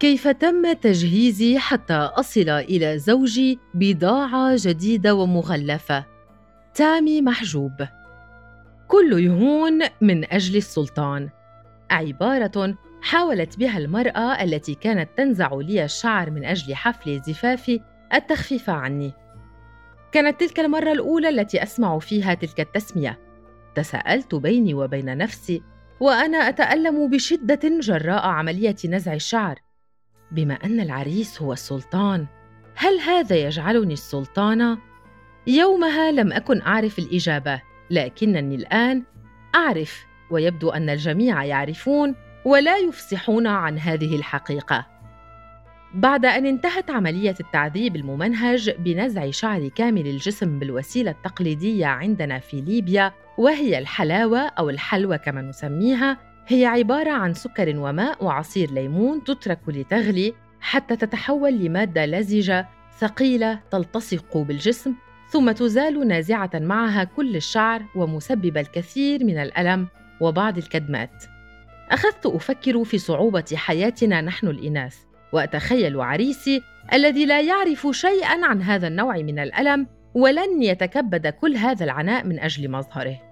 كيف تم تجهيزي حتى أصل إلى زوجي بضاعة جديدة ومغلفة؟ تامي محجوب. كل يهون من أجل السلطان. عبارة حاولت بها المرأة التي كانت تنزع لي الشعر من أجل حفل زفافي التخفيف عني. كانت تلك المرة الأولى التي أسمع فيها تلك التسمية. تساءلت بيني وبين نفسي وأنا أتألم بشدة جراء عملية نزع الشعر. بما أن العريس هو السلطان هل هذا يجعلني السلطانة؟ يومها لم أكن أعرف الإجابة لكنني الآن أعرف ويبدو أن الجميع يعرفون ولا يفصحون عن هذه الحقيقة بعد أن انتهت عملية التعذيب الممنهج بنزع شعر كامل الجسم بالوسيلة التقليدية عندنا في ليبيا وهي الحلاوة أو الحلوى كما نسميها هي عبارة عن سكر وماء وعصير ليمون تترك لتغلي حتى تتحول لمادة لزجة ثقيلة تلتصق بالجسم ثم تزال نازعة معها كل الشعر ومسببة الكثير من الألم وبعض الكدمات. أخذت أفكر في صعوبة حياتنا نحن الإناث، وأتخيل عريسي الذي لا يعرف شيئا عن هذا النوع من الألم ولن يتكبد كل هذا العناء من أجل مظهره.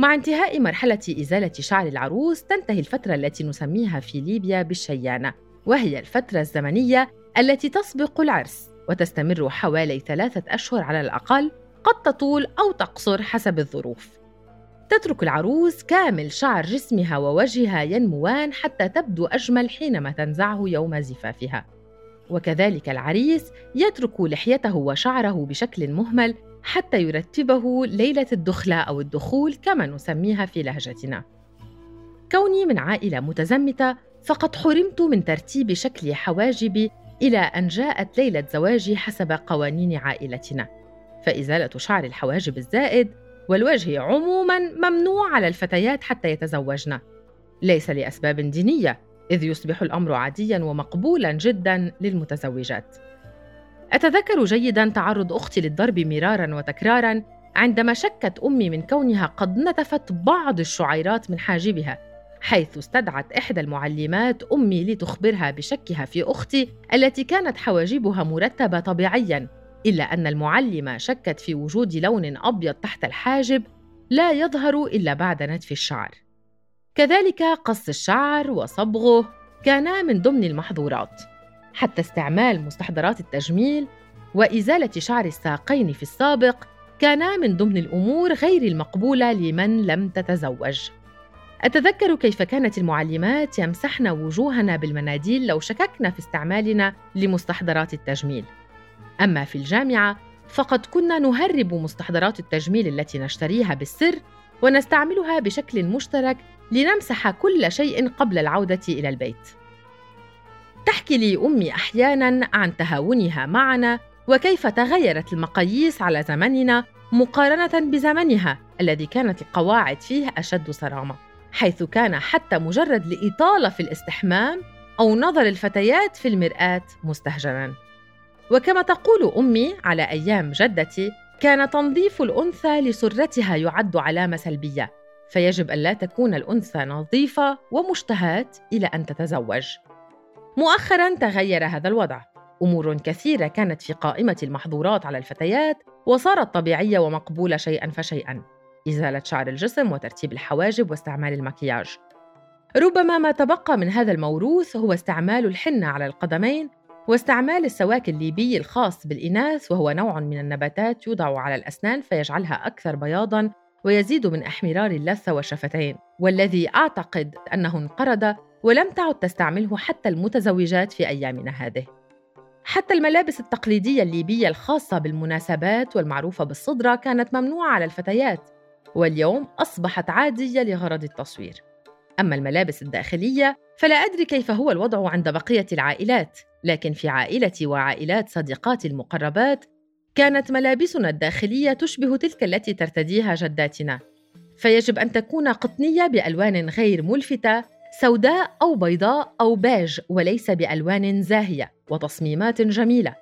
مع انتهاء مرحلة إزالة شعر العروس تنتهي الفترة التي نسميها في ليبيا بالشيانة وهي الفترة الزمنية التي تسبق العرس وتستمر حوالي ثلاثة أشهر على الأقل قد تطول أو تقصر حسب الظروف. تترك العروس كامل شعر جسمها ووجهها ينموان حتى تبدو أجمل حينما تنزعه يوم زفافها. وكذلك العريس يترك لحيته وشعره بشكل مهمل حتى يرتبه ليلة الدخلة أو الدخول كما نسميها في لهجتنا. كوني من عائلة متزمتة فقد حرمت من ترتيب شكل حواجبي إلى أن جاءت ليلة زواجي حسب قوانين عائلتنا. فإزالة شعر الحواجب الزائد والوجه عموما ممنوع على الفتيات حتى يتزوجن. ليس لأسباب دينية، إذ يصبح الأمر عاديا ومقبولا جدا للمتزوجات. أتذكر جيدا تعرض أختي للضرب مرارا وتكرارا عندما شكت أمي من كونها قد نتفت بعض الشعيرات من حاجبها حيث استدعت إحدى المعلمات أمي لتخبرها بشكها في أختي التي كانت حواجبها مرتبة طبيعيا إلا أن المعلمة شكت في وجود لون أبيض تحت الحاجب لا يظهر إلا بعد نتف الشعر. كذلك قص الشعر وصبغه كانا من ضمن المحظورات. حتى استعمال مستحضرات التجميل وإزالة شعر الساقين في السابق كانا من ضمن الأمور غير المقبولة لمن لم تتزوج. أتذكر كيف كانت المعلمات يمسحن وجوهنا بالمناديل لو شككنا في استعمالنا لمستحضرات التجميل. أما في الجامعة فقد كنا نهرب مستحضرات التجميل التي نشتريها بالسر ونستعملها بشكل مشترك لنمسح كل شيء قبل العودة إلى البيت. تحكي لي أمي أحيانا عن تهاونها معنا وكيف تغيرت المقاييس على زمننا مقارنة بزمنها الذي كانت القواعد فيه أشد صرامة حيث كان حتى مجرد الإطالة في الاستحمام أو نظر الفتيات في المرآة مستهجنا. وكما تقول أمي على أيام جدتي كان تنظيف الأنثى لسرتها يعد علامة سلبية فيجب الا تكون الأنثى نظيفة ومشتهاة إلى أن تتزوج. مؤخرا تغير هذا الوضع. أمور كثيرة كانت في قائمة المحظورات على الفتيات وصارت طبيعية ومقبولة شيئا فشيئا. إزالة شعر الجسم وترتيب الحواجب واستعمال المكياج. ربما ما تبقى من هذا الموروث هو استعمال الحنة على القدمين واستعمال السواك الليبي الخاص بالإناث وهو نوع من النباتات يوضع على الأسنان فيجعلها أكثر بياضاً ويزيد من أحمرار اللثة والشفتين. والذي أعتقد أنه انقرض ولم تعد تستعمله حتى المتزوجات في أيامنا هذه. حتى الملابس التقليدية الليبية الخاصة بالمناسبات والمعروفة بالصدرة كانت ممنوعة على الفتيات واليوم أصبحت عادية لغرض التصوير. أما الملابس الداخلية فلا أدري كيف هو الوضع عند بقية العائلات لكن في عائلتي وعائلات صديقاتي المقربات كانت ملابسنا الداخلية تشبه تلك التي ترتديها جداتنا. فيجب أن تكون قطنية بألوان غير ملفتة سوداء أو بيضاء أو بيج وليس بألوان زاهية وتصميمات جميلة.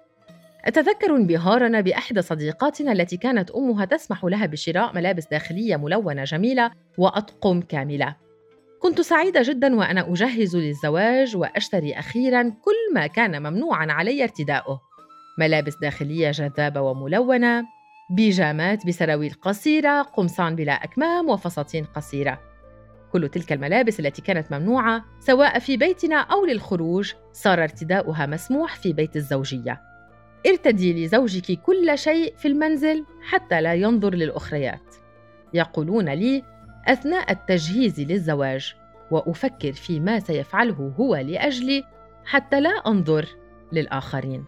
أتذكر انبهارنا بإحدى صديقاتنا التي كانت أمها تسمح لها بشراء ملابس داخلية ملونة جميلة وأطقم كاملة. كنت سعيدة جدا وأنا أجهز للزواج وأشتري أخيرا كل ما كان ممنوعا علي ارتداؤه. ملابس داخلية جذابة وملونة بيجامات بسراويل قصيرة قمصان بلا أكمام وفساتين قصيرة. كل تلك الملابس التي كانت ممنوعة سواء في بيتنا أو للخروج صار ارتداؤها مسموح في بيت الزوجية. ارتدي لزوجك كل شيء في المنزل حتى لا ينظر للأخريات. يقولون لي أثناء التجهيز للزواج وأفكر في ما سيفعله هو لأجلي حتى لا أنظر للآخرين.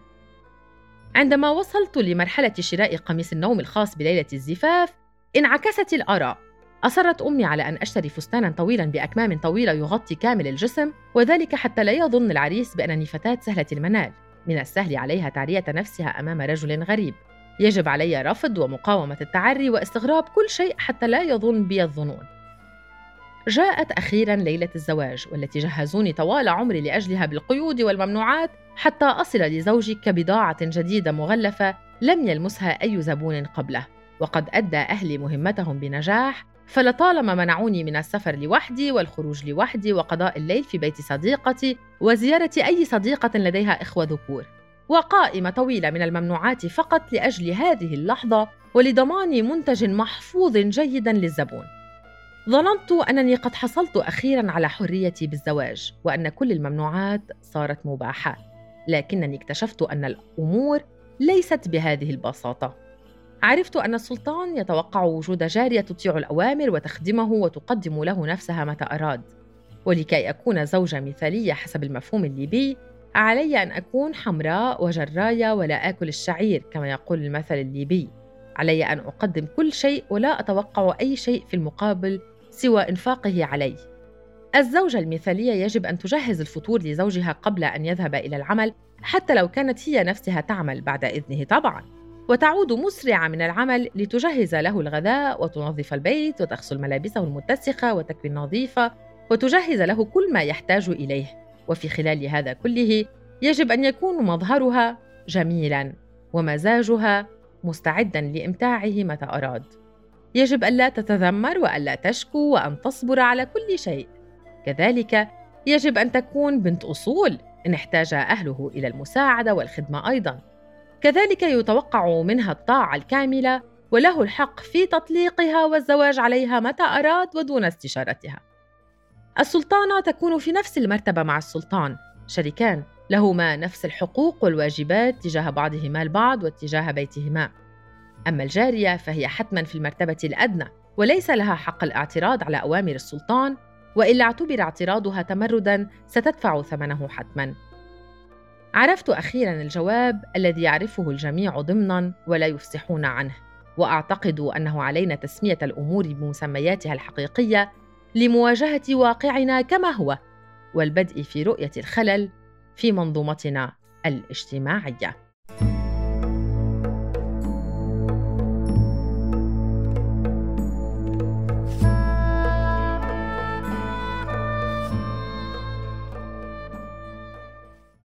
عندما وصلت لمرحلة شراء قميص النوم الخاص بليلة الزفاف انعكست الآراء. أصرت أمي على أن أشتري فستانا طويلا بأكمام طويلة يغطي كامل الجسم وذلك حتى لا يظن العريس بانني فتاه سهلة المنال. من السهل عليها تعرية نفسها أمام رجل غريب. يجب علي رفض ومقاومة التعري واستغراب كل شيء حتى لا يظن بي الظنون. جاءت أخيرا ليلة الزواج والتي جهزوني طوال عمري لأجلها بالقيود والممنوعات حتى أصل لزوجي كبضاعة جديدة مغلفة لم يلمسها أي زبون قبله، وقد أدى أهلي مهمتهم بنجاح فلطالما منعوني من السفر لوحدي والخروج لوحدي وقضاء الليل في بيت صديقتي وزيارة أي صديقة لديها إخوة ذكور. وقائمة طويلة من الممنوعات فقط لأجل هذه اللحظة ولضمان منتج محفوظ جيدا للزبون. ظننت أنني قد حصلت أخيرا على حريتي بالزواج وأن كل الممنوعات صارت مباحة، لكنني اكتشفت أن الأمور ليست بهذه البساطة. عرفت أن السلطان يتوقع وجود جارية تطيع الأوامر وتخدمه وتقدم له نفسها متى أراد. ولكي أكون زوجة مثالية حسب المفهوم الليبي، علي أن أكون حمراء وجراية ولا آكل الشعير كما يقول المثل الليبي. علي أن أقدم كل شيء ولا أتوقع أي شيء في المقابل سوى إنفاقه علي الزوجة المثالية يجب أن تجهز الفطور لزوجها قبل أن يذهب إلى العمل حتى لو كانت هي نفسها تعمل بعد إذنه طبعاً. وتعود مسرعة من العمل لتجهز له الغذاء وتنظف البيت وتغسل ملابسه المتسخة وتكوي النظيفة وتجهز له كل ما يحتاج إليه. وفي خلال هذا كله يجب أن يكون مظهرها جميلا ومزاجها مستعدا لإمتاعه متى أراد. يجب الا تتذمر والا تشكو وأن تصبر على كل شيء. كذلك يجب أن تكون بنت أصول إن احتاج أهله إلى المساعدة والخدمة أيضا. كذلك يتوقع منها الطاعة الكاملة وله الحق في تطليقها والزواج عليها متى أراد ودون استشارتها. السلطانة تكون في نفس المرتبة مع السلطان. شريكان لهما نفس الحقوق والواجبات تجاه بعضهما البعض واتجاه بيتهما. أما الجارية فهي حتما في المرتبة الأدنى وليس لها حق الاعتراض على أوامر السلطان وإلا اعتبر اعتراضها تمردا ستدفع ثمنه حتما. عرفت أخيرا الجواب الذي يعرفه الجميع ضمنا ولا يفصحون عنه وأعتقد أنه علينا تسمية الأمور بمسمياتها الحقيقية لمواجهة واقعنا كما هو والبدء في رؤية الخلل في منظومتنا الاجتماعية.